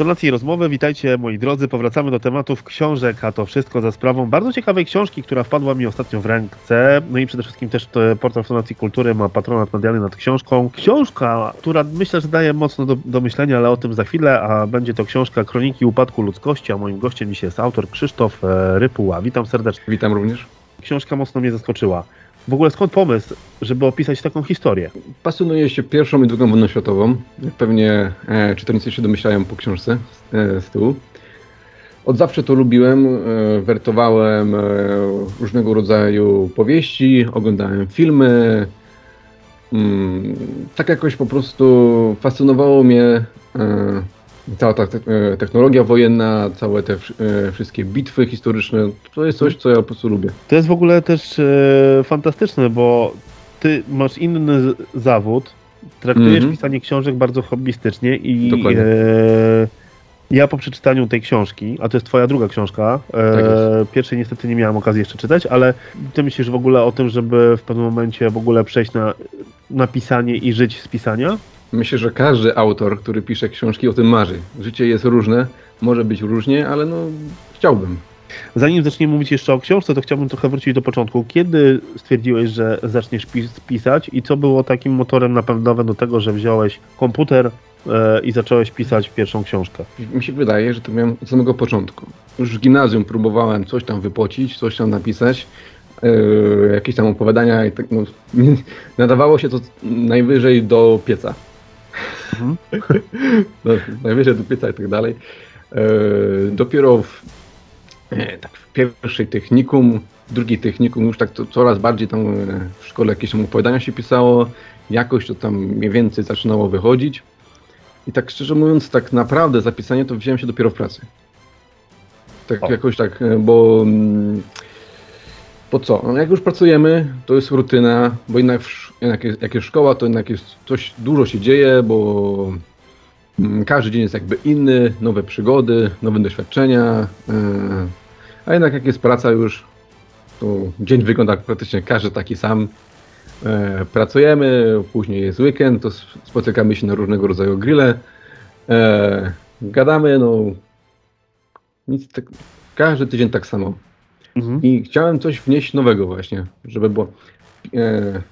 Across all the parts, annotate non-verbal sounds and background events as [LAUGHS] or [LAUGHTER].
tonacji rozmowy, witajcie moi drodzy. Powracamy do tematów książek, a to wszystko za sprawą bardzo ciekawej książki, która wpadła mi ostatnio w ręce. No i przede wszystkim też portal Fundacji Kultury ma patronat medialny nad książką. Książka, która myślę, że daje mocno do, do myślenia, ale o tym za chwilę, a będzie to książka Kroniki Upadku Ludzkości, a moim gościem dzisiaj jest autor Krzysztof e, Rypuła. Witam serdecznie. Witam również. Książka mocno mnie zaskoczyła. W ogóle skąd pomysł, żeby opisać taką historię? Pasjonuję się pierwszą i drugą wojną światową. Pewnie e, czytelnicy się domyślają po książce e, z tyłu. Od zawsze to lubiłem, e, wertowałem e, różnego rodzaju powieści, oglądałem filmy. Mm, tak jakoś po prostu fascynowało mnie e, cała ta te, technologia wojenna, całe te e, wszystkie bitwy historyczne, to jest coś, co ja po prostu lubię. To jest w ogóle też e, fantastyczne, bo ty masz inny zawód, traktujesz mm -hmm. pisanie książek bardzo hobbystycznie i e, ja po przeczytaniu tej książki, a to jest twoja druga książka, e, tak pierwszej niestety nie miałem okazji jeszcze czytać, ale ty myślisz w ogóle o tym, żeby w pewnym momencie w ogóle przejść na, na pisanie i żyć z pisania? Myślę, że każdy autor, który pisze książki, o tym marzy. Życie jest różne, może być różnie, ale no chciałbym. Zanim zaczniemy mówić jeszcze o książce, to chciałbym trochę wrócić do początku. Kiedy stwierdziłeś, że zaczniesz pis pisać i co było takim motorem napędowym do tego, że wziąłeś komputer e, i zacząłeś pisać pierwszą książkę? Mi się wydaje, że to miałem od samego początku. Już w gimnazjum próbowałem coś tam wypocić, coś tam napisać, e, jakieś tam opowiadania i tak, no, [LAUGHS] nadawało się to najwyżej do pieca. Mhm. [LAUGHS] No, najwyżej do pieca i tak dalej. E, dopiero w, e, tak w pierwszej technikum, w drugiej technikum już tak to, coraz bardziej tam e, w szkole jakieś tam opowiadania się pisało, jakoś to tam mniej więcej zaczynało wychodzić. I tak szczerze mówiąc, tak naprawdę zapisanie to wziąłem się dopiero w pracy. Tak o. jakoś tak, bo mm, po co? No jak już pracujemy, to jest rutyna, bo jednak, jak, jest, jak jest szkoła, to jednak jest coś, dużo się dzieje, bo mm, każdy dzień jest jakby inny, nowe przygody, nowe doświadczenia, yy, a jednak jak jest praca już, to dzień wygląda praktycznie każdy taki sam. Yy, pracujemy, później jest weekend, to spotykamy się na różnego rodzaju grille, yy, gadamy, no nic tak, każdy tydzień tak samo. Mhm. I chciałem coś wnieść nowego właśnie, żeby było... E,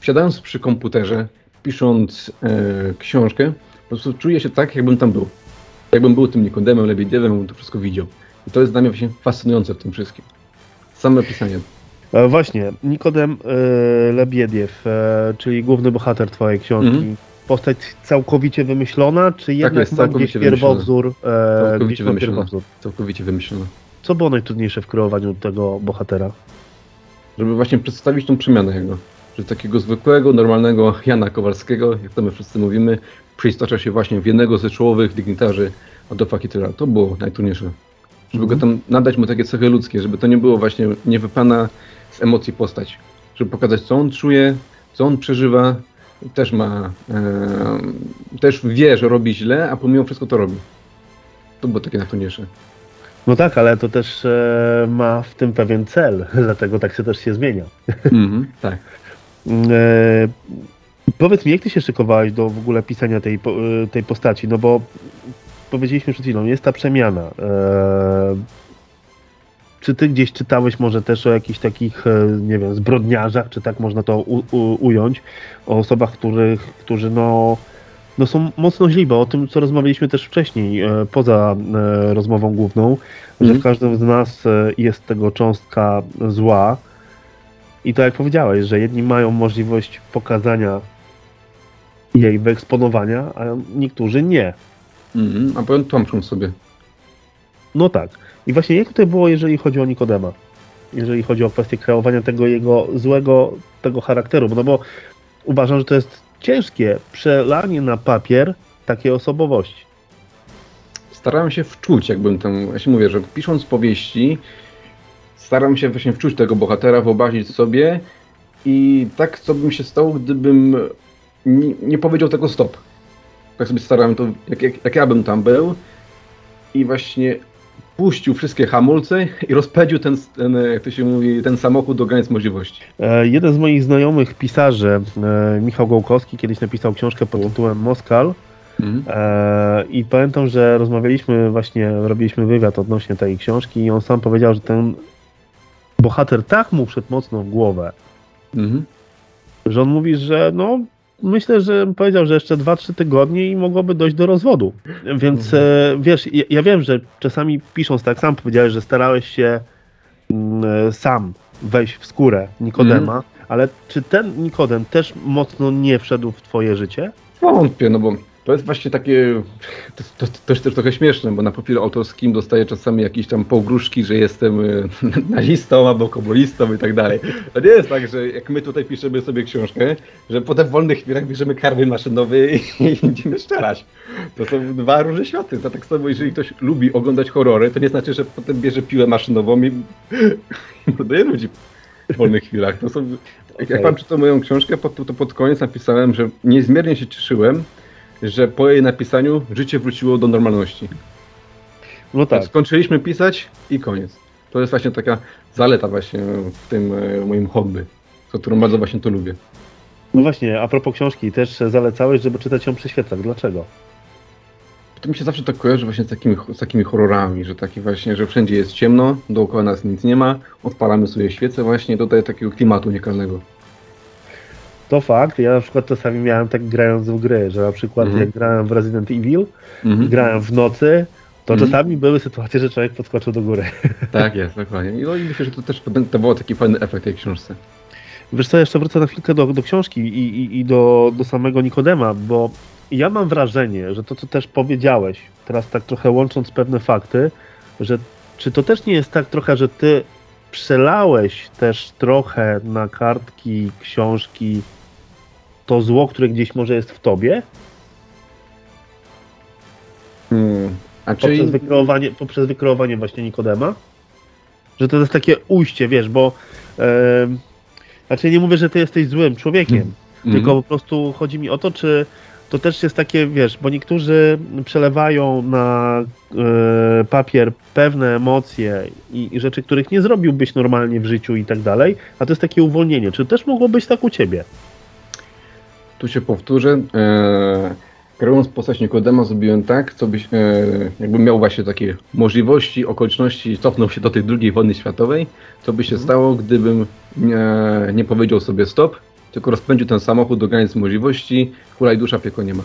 wsiadając przy komputerze, pisząc e, książkę, po prostu czuję się tak, jakbym tam był. Jakbym był tym Nikodemem, Lebiedewem, jakbym to wszystko widział. I to jest dla mnie właśnie fascynujące w tym wszystkim. Same pisanie. E, właśnie, Nikodem e, Lebiediew, e, czyli główny bohater twojej książki. Mhm. Postać całkowicie wymyślona, czy tak jednak tak jest, gdzieś pierwowzór? E, całkowicie wymyślona. Pierwowzór? Całkowicie wymyślona. Co było najtrudniejsze w kreowaniu tego bohatera? Żeby właśnie przedstawić tą przemianę jego. Że takiego zwykłego, normalnego Jana Kowalskiego, jak to my wszyscy mówimy, przeistacza się właśnie w jednego ze czołowych dygnitarzy Adolfa Hitlera. To było najtrudniejsze. Żeby go tam nadać mu takie cechy ludzkie, żeby to nie było właśnie niewypana z emocji postać. Żeby pokazać, co on czuje, co on przeżywa. Też ma, e, też wie, że robi źle, a pomimo wszystko to robi. To było takie najtrudniejsze. No tak, ale to też e, ma w tym pewien cel, [LAUGHS] dlatego tak się też się zmienia. Mm, tak. E, powiedz mi, jak ty się szykowałeś do w ogóle pisania tej, e, tej postaci? No bo powiedzieliśmy przed chwilą, jest ta przemiana. E, czy ty gdzieś czytałeś może też o jakichś takich, e, nie wiem, zbrodniarzach, czy tak można to u, u, ująć, o osobach, których, którzy no no są mocno źli, bo o tym, co rozmawialiśmy też wcześniej, e, poza e, rozmową główną, mm. że mhm. w każdym z nas e, jest tego cząstka zła. I to jak powiedziałeś, że jedni mają możliwość pokazania jej wyeksponowania, a niektórzy nie. Mm, a powiem tłamszą sobie. No tak. I właśnie jak to było, jeżeli chodzi o Nikodema? Jeżeli chodzi o kwestię kreowania tego jego złego tego charakteru, no bo uważam, że to jest ciężkie przelanie na papier takiej osobowości. Starałem się wczuć, jakbym tam, ja się mówię, że pisząc powieści, staram się właśnie wczuć tego bohatera, wyobrazić sobie i tak, co bym się stało, gdybym nie, nie powiedział tego stop. Tak sobie starałem to, jak, jak, jak ja bym tam był i właśnie puścił wszystkie hamulce i rozpędził ten, ten, jak to się mówi, ten samochód do granic możliwości. E, jeden z moich znajomych pisarzy, e, Michał Gołkowski, kiedyś napisał książkę pod tytułem Moskal Mhm. E, I pamiętam, że rozmawialiśmy właśnie, robiliśmy wywiad odnośnie tej książki i on sam powiedział, że ten bohater tak mu wszedł mocno w głowę, Mhm. że on mówi, że no myślę, że powiedział, że jeszcze 2-3 tygodnie i mogłoby dojść do rozwodu. Więc e, wiesz, ja, ja wiem, że czasami pisząc tak sam powiedziałeś, że starałeś się mm, e, sam wejść w skórę Nikodema, ale czy ten Nikodem też mocno nie wszedł w twoje życie? Wątpię, no bo to jest właśnie takie, to, to, to jest też trochę śmieszne, bo na papierze autorskim dostaję czasami jakieś tam pogróżki, że jestem y, [LAUGHS] nazistą albo komunistą i tak dalej. To nie jest tak, że jak my tutaj piszemy sobie książkę, że potem w wolnych chwilach bierzemy karby maszynowe i, [LAUGHS] i idziemy strzelać. To są dwa różne światy. To tak samo, jeżeli ktoś lubi oglądać horrory, to nie znaczy, że potem bierze piłę maszynową i, [LAUGHS] morduje ludzi w wolnych chwilach. To są, jak, jak pan czytał moją książkę, to pod koniec napisałem, że niezmiernie się cieszyłem, że po jej napisaniu życie wróciło do normalności. No tak. Skończyliśmy pisać i koniec. To jest właśnie taka zaleta właśnie w tym e, moim hobby, którą bardzo właśnie to lubię. No właśnie, a propos książki, też zalecałeś, żeby czytać ją przy świecach. Dlaczego? To mi się zawsze tak kojarzy właśnie z takimi, z takimi horrorami, że taki właśnie, że wszędzie jest ciemno, dookoła nas nic nie ma, odpalamy sobie świece właśnie, dodaje takiego klimatu unikalnego. To fakt. Ja na przykład czasami miałem tak grając w gry, że na przykład Mhm. jak grałem w Resident Evil, Mhm. grałem w nocy, to Mhm. czasami były sytuacje, że człowiek podskoczył do góry. [LAUGHS] Tak jest, dokładnie. I no i myślę, że to też dawało taki fajny efekt tej książce. Wiesz co, jeszcze wrócę na chwilkę do, do książki i, i, i do, do samego Nikodema, bo ja mam wrażenie, że to, co też powiedziałeś, teraz tak trochę łącząc pewne fakty, że czy to też nie jest tak trochę, że ty przelałeś też trochę na kartki, książki to zło, które gdzieś może jest w tobie, Hmm. A poprzez, czyli... wykreowanie, poprzez wykreowanie właśnie Nikodema? Że to jest takie ujście, wiesz, bo e, znaczy nie mówię, że ty jesteś złym człowiekiem, Mhm. tylko po prostu chodzi mi o to, czy to też jest takie, wiesz, bo niektórzy przelewają na e, papier pewne emocje i, i rzeczy, których nie zrobiłbyś normalnie w życiu i tak dalej, a to jest takie uwolnienie. Czy też mogło być tak u ciebie? Tu się powtórzę. E, kreując postać Nikodema zrobiłem tak, co byś, e, jakbym miał właśnie takie możliwości, okoliczności, cofnął się do tej II wojny światowej, co by się Mhm. stało, gdybym nie, nie powiedział sobie stop, tylko rozpędził ten samochód do granic możliwości, hulaj dusza, piekła nie ma.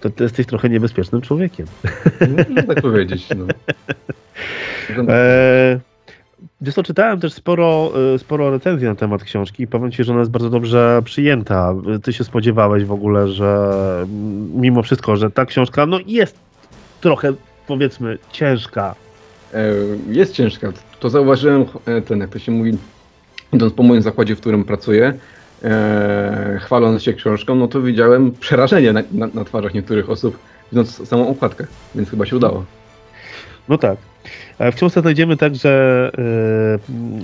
To ty jesteś trochę niebezpiecznym człowiekiem. Można tak powiedzieć. No. [LAUGHS] Eee, wiesz co, czytałem też sporo, e, sporo recenzji na temat książki i powiem Ci, że ona jest bardzo dobrze przyjęta. Ty się spodziewałeś w ogóle, że mm, mimo wszystko, że ta książka no jest trochę powiedzmy ciężka. E, Jest ciężka. To zauważyłem, e, ten, jak to się mówi, idąc po moim zakładzie, w którym pracuję, e, chwaląc się książką, no to widziałem przerażenie na, na, na twarzach niektórych osób, widząc samą okładkę, więc chyba się udało. No tak. E, W książce znajdziemy także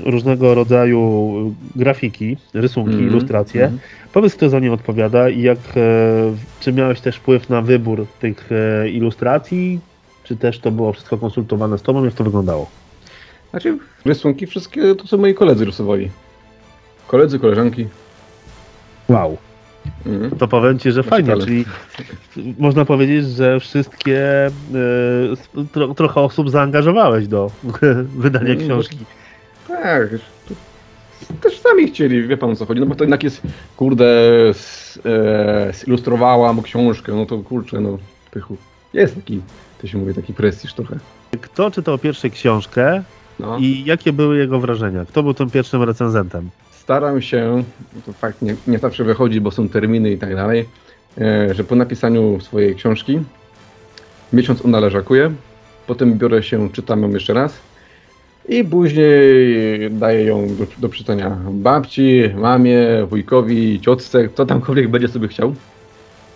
e, różnego rodzaju grafiki, rysunki, Mhm, ilustracje. mhm. Powiedz, kto za nie odpowiada i jak, e, czy miałeś też wpływ na wybór tych ilustracji, czy też to było wszystko konsultowane z tobą, jak to wyglądało? Znaczy, rysunki wszystkie to co moi koledzy rysowali. Koledzy, koleżanki. Wow. Mhm. To powiem ci, że Masz fajnie, czyli można powiedzieć, że wszystkie e, tro, trochę osób zaangażowałeś do [LAUGHS] wydania Mm, książki. Tak, też sami chcieli, wie pan o co chodzi, no bo to jednak jest, kurde, e, zilustrowałam książkę, no to kurczę, no, pychu. Jest taki, to się mówi, taki prestiż trochę. Kto czytał pierwszą książkę No. i jakie były jego wrażenia? Kto był tym pierwszym recenzentem? Staram się, to fakt nie, nie zawsze wychodzi, bo są terminy i tak dalej, e, że po napisaniu swojej książki miesiąc ona leżakuje, potem biorę się, czytam ją jeszcze raz i później daję ją do, do czytania babci, mamie, wujkowi, ciotce, co tamkolwiek będzie sobie chciał.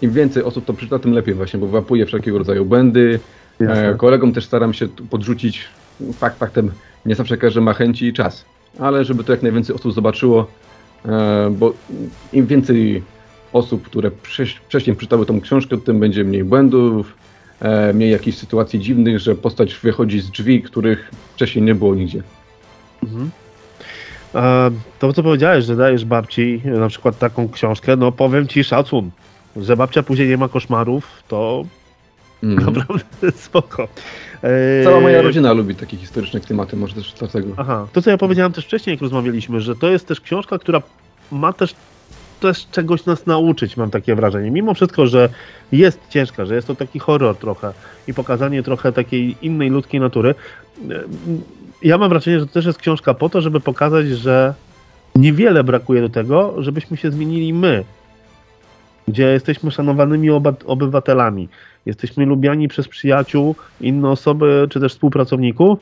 Im więcej osób to przeczyta, tym lepiej właśnie, bo wyłapuję wszelkiego rodzaju błędy. E, kolegom też staram się podrzucić fakt faktem, nie zawsze każdy ma chęci i czas, ale żeby to jak najwięcej osób zobaczyło, e, bo im więcej osób, które wcześ- wcześniej przeczytały tą książkę, tym będzie mniej błędów, e, mniej jakichś sytuacji dziwnych, że postać wychodzi z drzwi, których wcześniej nie było nigdzie. Mhm. A to, co powiedziałeś, że dajesz babci na przykład taką książkę, no powiem ci szacun. że babcia później nie ma koszmarów, to Mhm. [LAUGHS] naprawdę spoko. E, Cała moja rodzina lubi takie historyczne klimaty, może też dlatego. Aha, to co ja powiedziałem też wcześniej, jak rozmawialiśmy, że to jest też książka, która ma też, też czegoś nas nauczyć, mam takie wrażenie. Mimo wszystko, że jest ciężka, że jest to taki horror trochę i pokazanie trochę takiej innej ludzkiej natury. e, Ja mam wrażenie, że to też jest książka po to, żeby pokazać, że niewiele brakuje do tego, żebyśmy się zmienili my, gdzie jesteśmy szanowanymi obywatelami, jesteśmy lubiani przez przyjaciół, inne osoby czy też współpracowników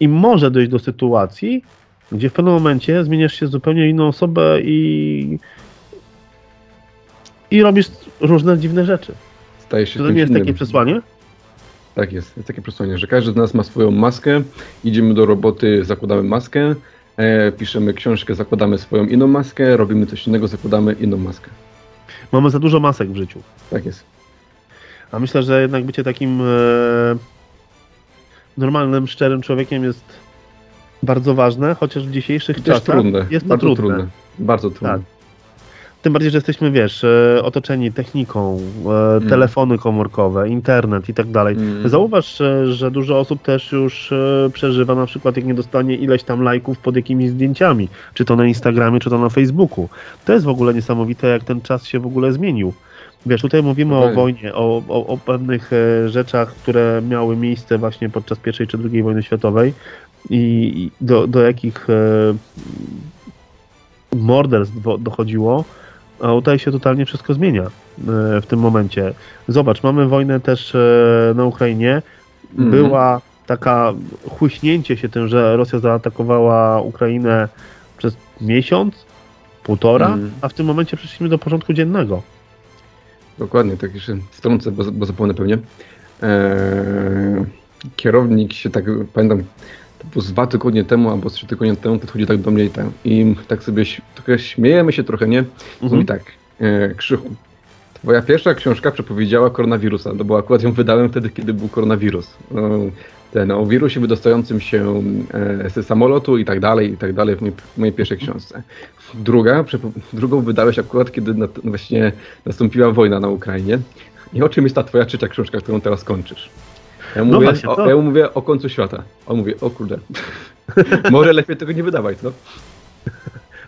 i może dojść do sytuacji, gdzie w pewnym momencie zmieniasz się zupełnie inną osobę i i robisz różne dziwne rzeczy. Staje się Czy to nie jest innym. takie przesłanie? Tak jest, jest takie przesłanie, że każdy z nas ma swoją maskę, idziemy do roboty, zakładamy maskę, e, piszemy książkę, zakładamy swoją inną maskę, robimy coś innego, zakładamy inną maskę. Mamy za dużo masek w życiu. Tak jest. A myślę, że jednak bycie takim e, normalnym, szczerym człowiekiem jest bardzo ważne, chociaż w dzisiejszych jest czasach trudne, jest to bardzo trudne. trudne. Bardzo trudne. Tak. Tym bardziej, że jesteśmy, wiesz, e, otoczeni techniką, e, telefony komórkowe, internet i tak dalej. Mm. Zauważ, że, że dużo osób też już e, przeżywa na przykład, jak nie dostanie ileś tam lajków pod jakimiś zdjęciami, czy to na Instagramie, czy to na Facebooku. To jest w ogóle niesamowite, jak ten czas się w ogóle zmienił. Wiesz, tutaj mówimy o Dokładnie. wojnie, o, o, o pewnych e, rzeczach, które miały miejsce właśnie podczas I czy II wojny światowej i do, do jakich e, morderstw do- dochodziło, a tutaj się totalnie wszystko zmienia e, w tym momencie. Zobacz, mamy wojnę też e, na Ukrainie. Mhm. Była taka chuśnięcie się tym, że Rosja zaatakowała Ukrainę przez miesiąc, półtora, Mhm. a w tym momencie przeszliśmy do porządku dziennego. Dokładnie, tak jeszcze wtrącę, bo, bo zapomnę pewnie. Eee, kierownik się tak, pamiętam, z dwa tygodnie temu albo z trzy tygodnie temu podchodzi tak do mnie i, tak, i tak sobie trochę śmiejemy się trochę, nie? Mhm. Mówi tak, e, Krzychu, twoja pierwsza książka przepowiedziała koronawirusa, no bo akurat ją wydałem wtedy, kiedy był koronawirus. E, ten, o wirusie wydostającym się e, ze samolotu i tak dalej, i tak dalej w mojej, w mojej pierwszej książce. Druga, drugą wydałeś akurat, kiedy na, właśnie nastąpiła wojna na Ukrainie. I o czym jest ta twoja trzecia książka, którą teraz kończysz? Ja No mówię, właśnie, o, to- ja mówię o końcu świata. On mówi, o kurde. [LAUGHS] Może lepiej tego nie wydawaj, co?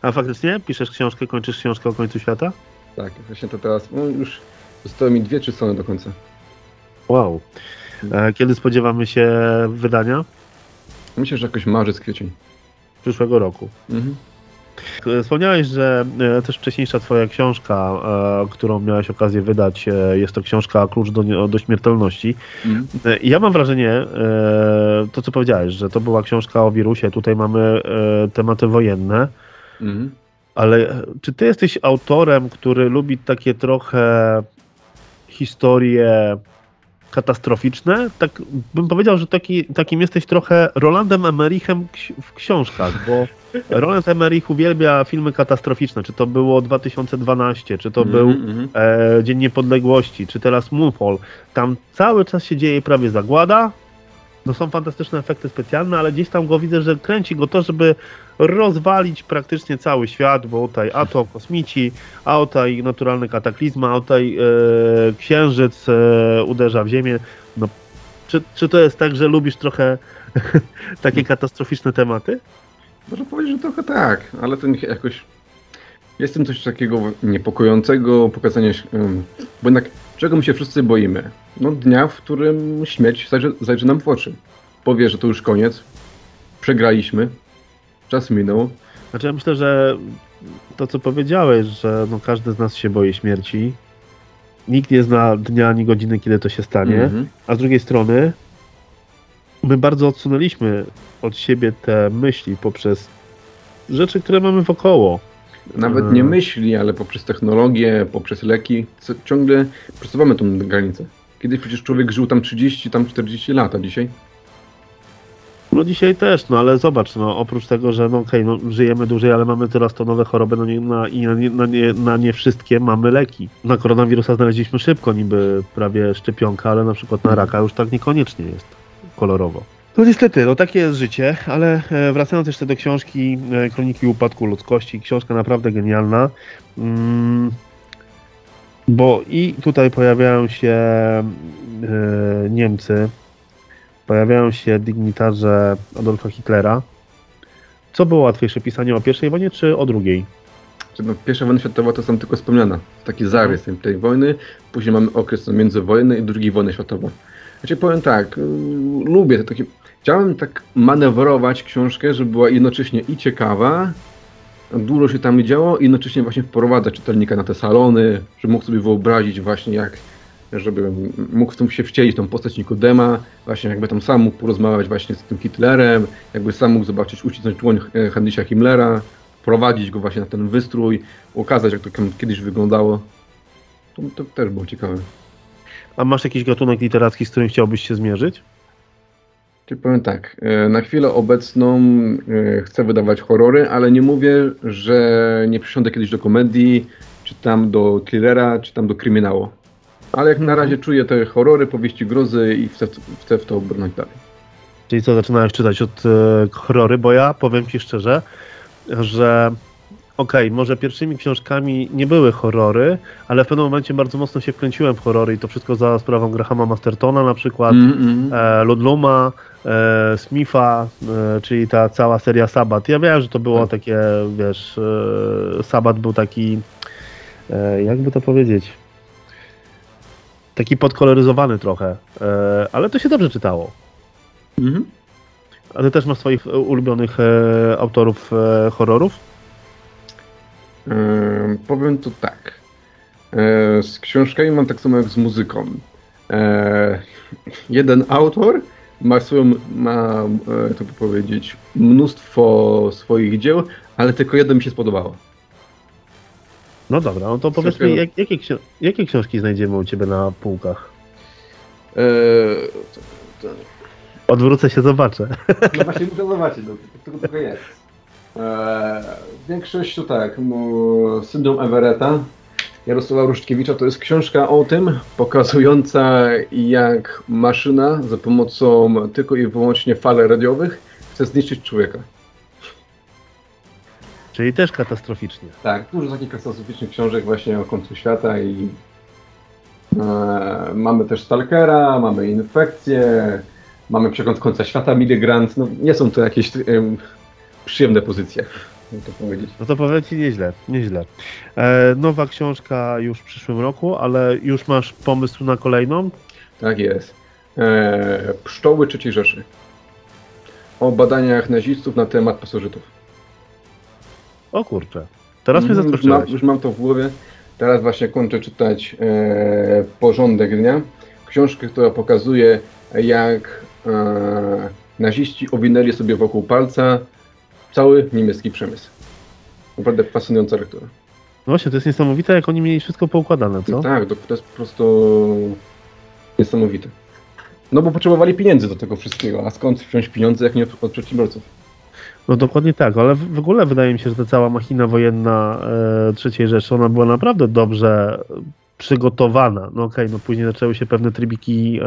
A faktycznie piszesz książkę, kończysz książkę o końcu świata? Tak, właśnie to teraz no już zostały mi dwie, trzy strony do końca. Wow. E, Kiedy spodziewamy się wydania? Myślę, że jakoś marzec, kwiecień. Przyszłego roku. Mhm. Wspomniałeś, że e, też wcześniejsza twoja książka, e, którą miałeś okazję wydać, e, jest to książka Klucz do, do śmiertelności. I Ja mam wrażenie, to co powiedziałeś, że to była książka o wirusie, tutaj mamy tematy wojenne, Mhm. ale czy ty jesteś autorem, który lubi takie trochę historie katastroficzne? Tak bym powiedział, że taki, takim jesteś trochę Rolandem Emerichem w książkach, bo [LAUGHS] Roland Emmerich uwielbia filmy katastroficzne, czy to było 2012, czy to był Mhm, mhm. e, Dzień Niepodległości, czy teraz Moonfall, tam cały czas się dzieje prawie zagłada. No są fantastyczne efekty specjalne, ale gdzieś tam go widzę, że kręci go to, żeby rozwalić praktycznie cały świat, bo tutaj a to kosmici, a tutaj naturalne kataklizmy, a tutaj e, księżyc e, uderza w ziemię. No, czy, czy to jest tak, że lubisz trochę [LAUGHS] takie katastroficzne tematy? Można powiedzieć, że trochę tak, ale to nie- jakoś jest w tym coś takiego niepokojącego, pokazania, się, bo jednak czego my się wszyscy boimy? No dnia, w którym śmierć zajrzy, zajrzy nam w oczy. Powie, że to już koniec, przegraliśmy, czas minął. Znaczy ja myślę, że to co powiedziałeś, że no każdy z nas się boi śmierci. Nikt nie zna dnia ani godziny, kiedy to się stanie. Mhm. A z drugiej strony my bardzo odsunęliśmy od siebie te myśli poprzez rzeczy, które mamy wokoło. Nawet nie Mm. myśli, ale poprzez technologię, poprzez leki, ciągle przesuwamy tą granicę. Kiedyś przecież człowiek żył tam 30, tam 40 lat, a dzisiaj? No dzisiaj też, no ale zobacz, no oprócz tego, że no okej, no, żyjemy dłużej, ale mamy teraz to nowe choroby, no nie, na, i na, nie, na, nie, na nie wszystkie mamy leki. Na koronawirusa znaleźliśmy szybko, niby prawie szczepionka, ale na przykład na raka już tak niekoniecznie jest kolorowo. No niestety, no takie jest życie, ale e, wracając jeszcze do książki e, Kroniki Upadku Ludzkości, książka naprawdę genialna. Mm, Bo i tutaj pojawiają się e, Niemcy, pojawiają się dygnitarze Adolfa Hitlera. Co było łatwiejsze, pisanie o pierwszej wojnie czy o drugiej? No, pierwsza wojna światowa to są tylko wspomniana, taki zarys tej wojny, później mamy okres międzywojny i drugiej wojny światowej. Znaczy powiem tak, y, lubię takie, chciałem tak manewrować książkę, żeby była jednocześnie i ciekawa, dużo się tam działo i jednocześnie właśnie wprowadzać czytelnika na te salony, żeby mógł sobie wyobrazić właśnie jak, żeby mógł w tym się wcielić tą postać Nikodema, właśnie jakby tam sam mógł porozmawiać właśnie z tym Hitlerem, jakby sam mógł zobaczyć, uścisnąć dłoń e, Heinricha Himmlera, wprowadzić go właśnie na ten wystrój, ukazać jak to kiedyś wyglądało. To, to też było ciekawe. A masz jakiś gatunek literacki, z którym chciałbyś się zmierzyć? Czyli powiem tak, e, na chwilę obecną e, chcę wydawać horrory, ale nie mówię, że nie przysiądę kiedyś do komedii, czy tam do thrillera, czy tam do kryminału. Ale jak na mhm. razie czuję te horrory, powieści grozy i chcę, chcę w to brnąć dalej. Czyli co, zaczynałeś czytać od e, horrory, bo ja powiem Ci szczerze, że okej, okay, może pierwszymi książkami nie były horrory, ale w pewnym momencie bardzo mocno się wkręciłem w horrory i to wszystko za sprawą Grahama Mastertona na przykład, mm, mm. E, Ludluma, e, Smitha, e, czyli ta cała seria Sabat. Ja wiem, że to było tak. takie, wiesz, e, Sabat był taki, e, jakby to powiedzieć, taki podkoloryzowany trochę, e, ale to się dobrze czytało. Mm. A ty też masz swoich ulubionych autorów horrorów? Powiem to tak. z książkami mam tak samo jak z muzyką. jeden autor ma swoją, ma, e, to powiedzieć, mnóstwo swoich dzieł, ale tylko jedno mi się spodobało. No dobra, no to powiedz mi, jak, jakie, jakie książki znajdziemy u Ciebie na półkach? Eee, to, to... Odwrócę się, zobaczę. No właśnie muszę zobaczyć, no, to tylko jest. Eee, większość to tak, Syndrom Everetta, Jarosława Ruszkiewicza to jest książka o tym, pokazująca jak maszyna za pomocą tylko i wyłącznie fal radiowych chce zniszczyć człowieka. Czyli też katastroficznie. Tak, dużo takich katastroficznych książek właśnie o końcu świata i e, mamy też Stalkera, mamy Infekcję, mamy Przegląd końca świata, Miligrant. No, nie są to jakieś e, przyjemne pozycje. No to powiem Ci nieźle, nieźle. E, nowa książka już w przyszłym roku, ale już masz pomysł na kolejną? Tak jest. E, Pszczoły III Rzeszy. O badaniach nazistów na temat pasożytów. O kurczę. Teraz mnie zaskoczyłeś. Już mam, już mam to w głowie. Teraz właśnie kończę czytać e, Porządek Dnia. Książkę, która pokazuje, jak e, naziści owinęli sobie wokół palca cały niemiecki przemysł. Naprawdę fascynująca lektura. No właśnie, to jest niesamowite, jak oni mieli wszystko poukładane, co? Tak, to, to jest po prostu niesamowite. No bo potrzebowali pieniędzy do tego wszystkiego, a skąd wziąć pieniądze, jak nie od przedsiębiorców? No dokładnie tak, ale w ogóle wydaje mi się, że ta cała machina wojenna e, III Rzeszy, ona była naprawdę dobrze przygotowana. No okej, okay, no później zaczęły się pewne trybiki e,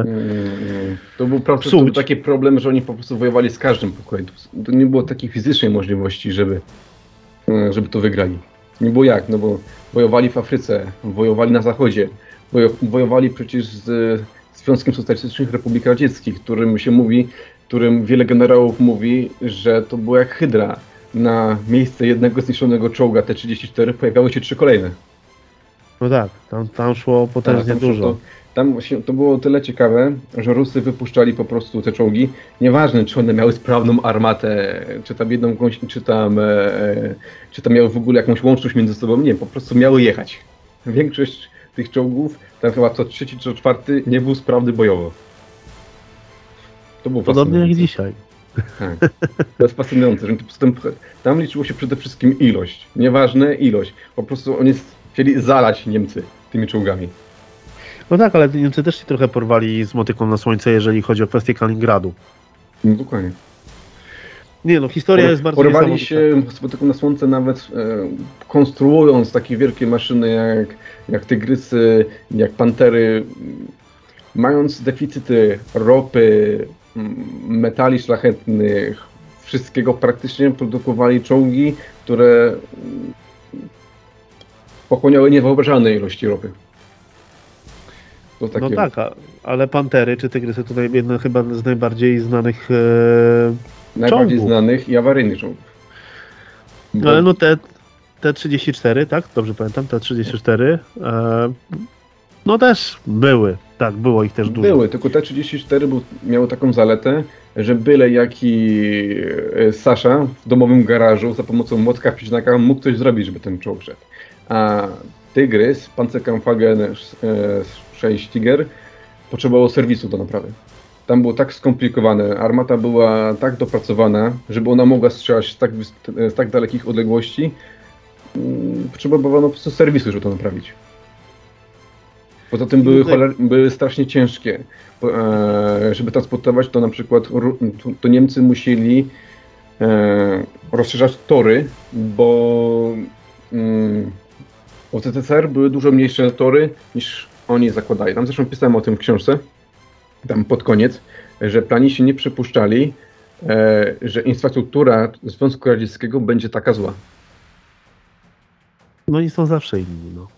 mm, To był, to był taki problem, że oni po prostu wojowali z każdym pokojem. To nie było takiej fizycznej możliwości, żeby, e, żeby to wygrali. Nie było jak, no bo wojowali w Afryce, wojowali na Zachodzie, wojowali przecież z Związkiem Socjalistycznych Republik Radzieckich, którym się mówi, którym wiele generałów mówi, że to było jak hydra. Na miejsce jednego zniszczonego czołga T-34 pojawiały się trzy kolejne. No tak, tam, tam szło potężnie tak, tam dużo. Tam właśnie to było tyle ciekawe, że Rusy wypuszczali po prostu te czołgi. Nieważne, czy one miały sprawną armatę, czy tam jedną, czy tam, e, czy tam miały w ogóle jakąś łączność między sobą. Nie, po prostu miały jechać. Większość tych czołgów, tam chyba co trzeci czy czwarty, nie był sprawny bojowo. To było Podobnie jak dzisiaj. Tak. To jest fascynujące, że tam liczyło się przede wszystkim ilość. Nieważne ilość. Po prostu oni Chcieli zalać Niemcy tymi czołgami. No tak, ale Niemcy też się trochę porwali z motyką na słońce, jeżeli chodzi o kwestię Kaliningradu. No dokładnie. Nie no, historia Por, jest bardzo Porwali się z motyką na słońce nawet e, konstruując takie wielkie maszyny jak, jak tygrysy, jak pantery, mając deficyty ropy, metali szlachetnych, wszystkiego praktycznie produkowali czołgi, które pochłaniały niewyobrażalne ilości ropy. No takie- tak, a, ale pantery czy tygrysy to jedno chyba z najbardziej znanych. E, Najbardziej czołgów. znanych i awaryjnych czołgów. no, ale no te, te 34, tak? Dobrze pamiętam, te 34. E, no też były, tak, było ich też dużo. Były, tylko T-34 był, miało taką zaletę, że byle jaki e, Sasza w domowym garażu za pomocą młotka piśnaka mógł coś zrobić, żeby ten czołg szedł. A Tygrys, Panzerkampfwagen e, 6 Tiger potrzebowało serwisu do naprawy. Tam było tak skomplikowane, armata była tak dopracowana, żeby ona mogła strzelać z tak, z tak dalekich odległości, mm, potrzebowano po prostu serwisu, żeby to naprawić. Poza tym były, choler, były strasznie ciężkie. E, żeby transportować to na przykład, to Niemcy musieli e, rozszerzać tory, bo mm, w ZSR były dużo mniejsze tory niż oni zakładali. Tam zresztą pisałem o tym w książce, tam pod koniec, że planiści nie przypuszczali, e, że infrastruktura Związku Radzieckiego będzie taka zła. No i są zawsze inni. No.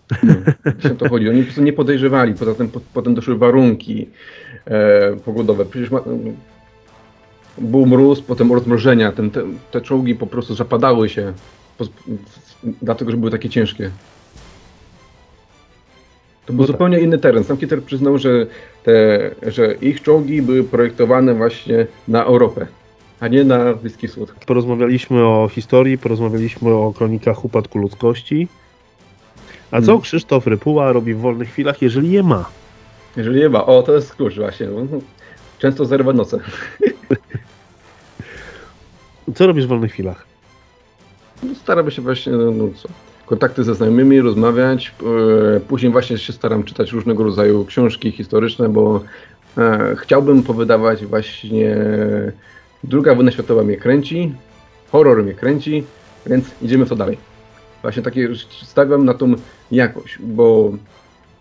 No, to chodzi. Oni po prostu nie podejrzewali. Poza tym po, potem doszły warunki e, pogodowe. Przecież ma, był mróz, potem rozmrożenia. Ten, te, te czołgi po prostu zapadały się, po, dlatego że były takie ciężkie. To był No tak. zupełnie inny teren. Sam Hitler przyznał, że, te, że ich czołgi były projektowane właśnie na Europę, a nie na Bliski Wschód. Porozmawialiśmy o historii, porozmawialiśmy o kronikach upadku ludzkości. A co Hmm. Krzysztof Rypuła robi w wolnych chwilach, jeżeli je ma? Jeżeli nie ma, o to jest klucz właśnie. Często zerwa noce. [LAUGHS] Co robisz w wolnych chwilach? Staramy się właśnie, no, no co, kontakty ze znajomymi, rozmawiać. e, Później właśnie się staram czytać różnego rodzaju książki historyczne, bo e, chciałbym powydawać właśnie druga wojna światowa mnie kręci, horror mnie kręci, więc idziemy to dalej. Właśnie takie stawiam na tą jakość, bo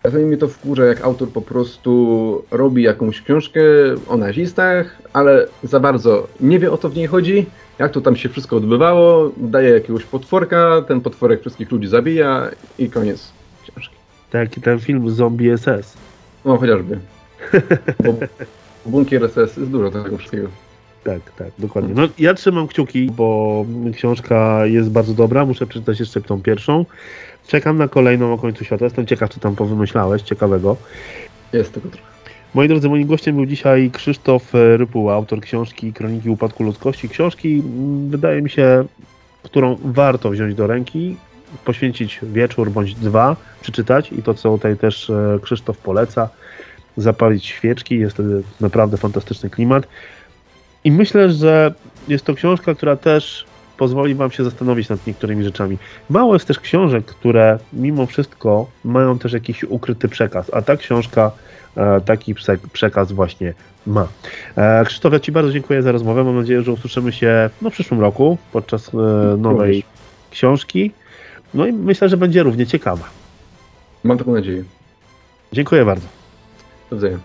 czasami mnie to wkurza, jak autor po prostu robi jakąś książkę o nazistach, ale za bardzo nie wie o co w niej chodzi, jak to tam się wszystko odbywało, daje jakiegoś potworka, ten potworek wszystkich ludzi zabija i koniec książki. Tak jak ten film Zombie SS. No chociażby. Bo bunkier SS jest dużo tego wszystkiego. Tak, tak, dokładnie. No, ja trzymam kciuki, bo książka jest bardzo dobra. Muszę przeczytać jeszcze tą pierwszą. Czekam na kolejną o końcu świata. Jestem ciekaw, co tam powymyślałeś ciekawego. Jest tego trochę. Moi drodzy, moim gościem był dzisiaj Krzysztof Rypuła, autor książki Kroniki Upadku Ludzkości. Książki, mm, wydaje mi się, którą warto wziąć do ręki, poświęcić wieczór bądź dwa, przeczytać i to, co tutaj też e, Krzysztof poleca, zapalić świeczki. Jest to naprawdę fantastyczny klimat. I myślę, że jest to książka, która też pozwoli Wam się zastanowić nad niektórymi rzeczami. Mało jest też książek, które mimo wszystko mają też jakiś ukryty przekaz, a ta książka e, taki prze- przekaz właśnie ma. E, Krzysztof, ja Ci bardzo dziękuję za rozmowę. Mam nadzieję, że usłyszymy się no, w przyszłym roku podczas e, nowej książki. No i myślę, że będzie równie ciekawa. Mam taką nadzieję. Dziękuję bardzo. Do widzenia.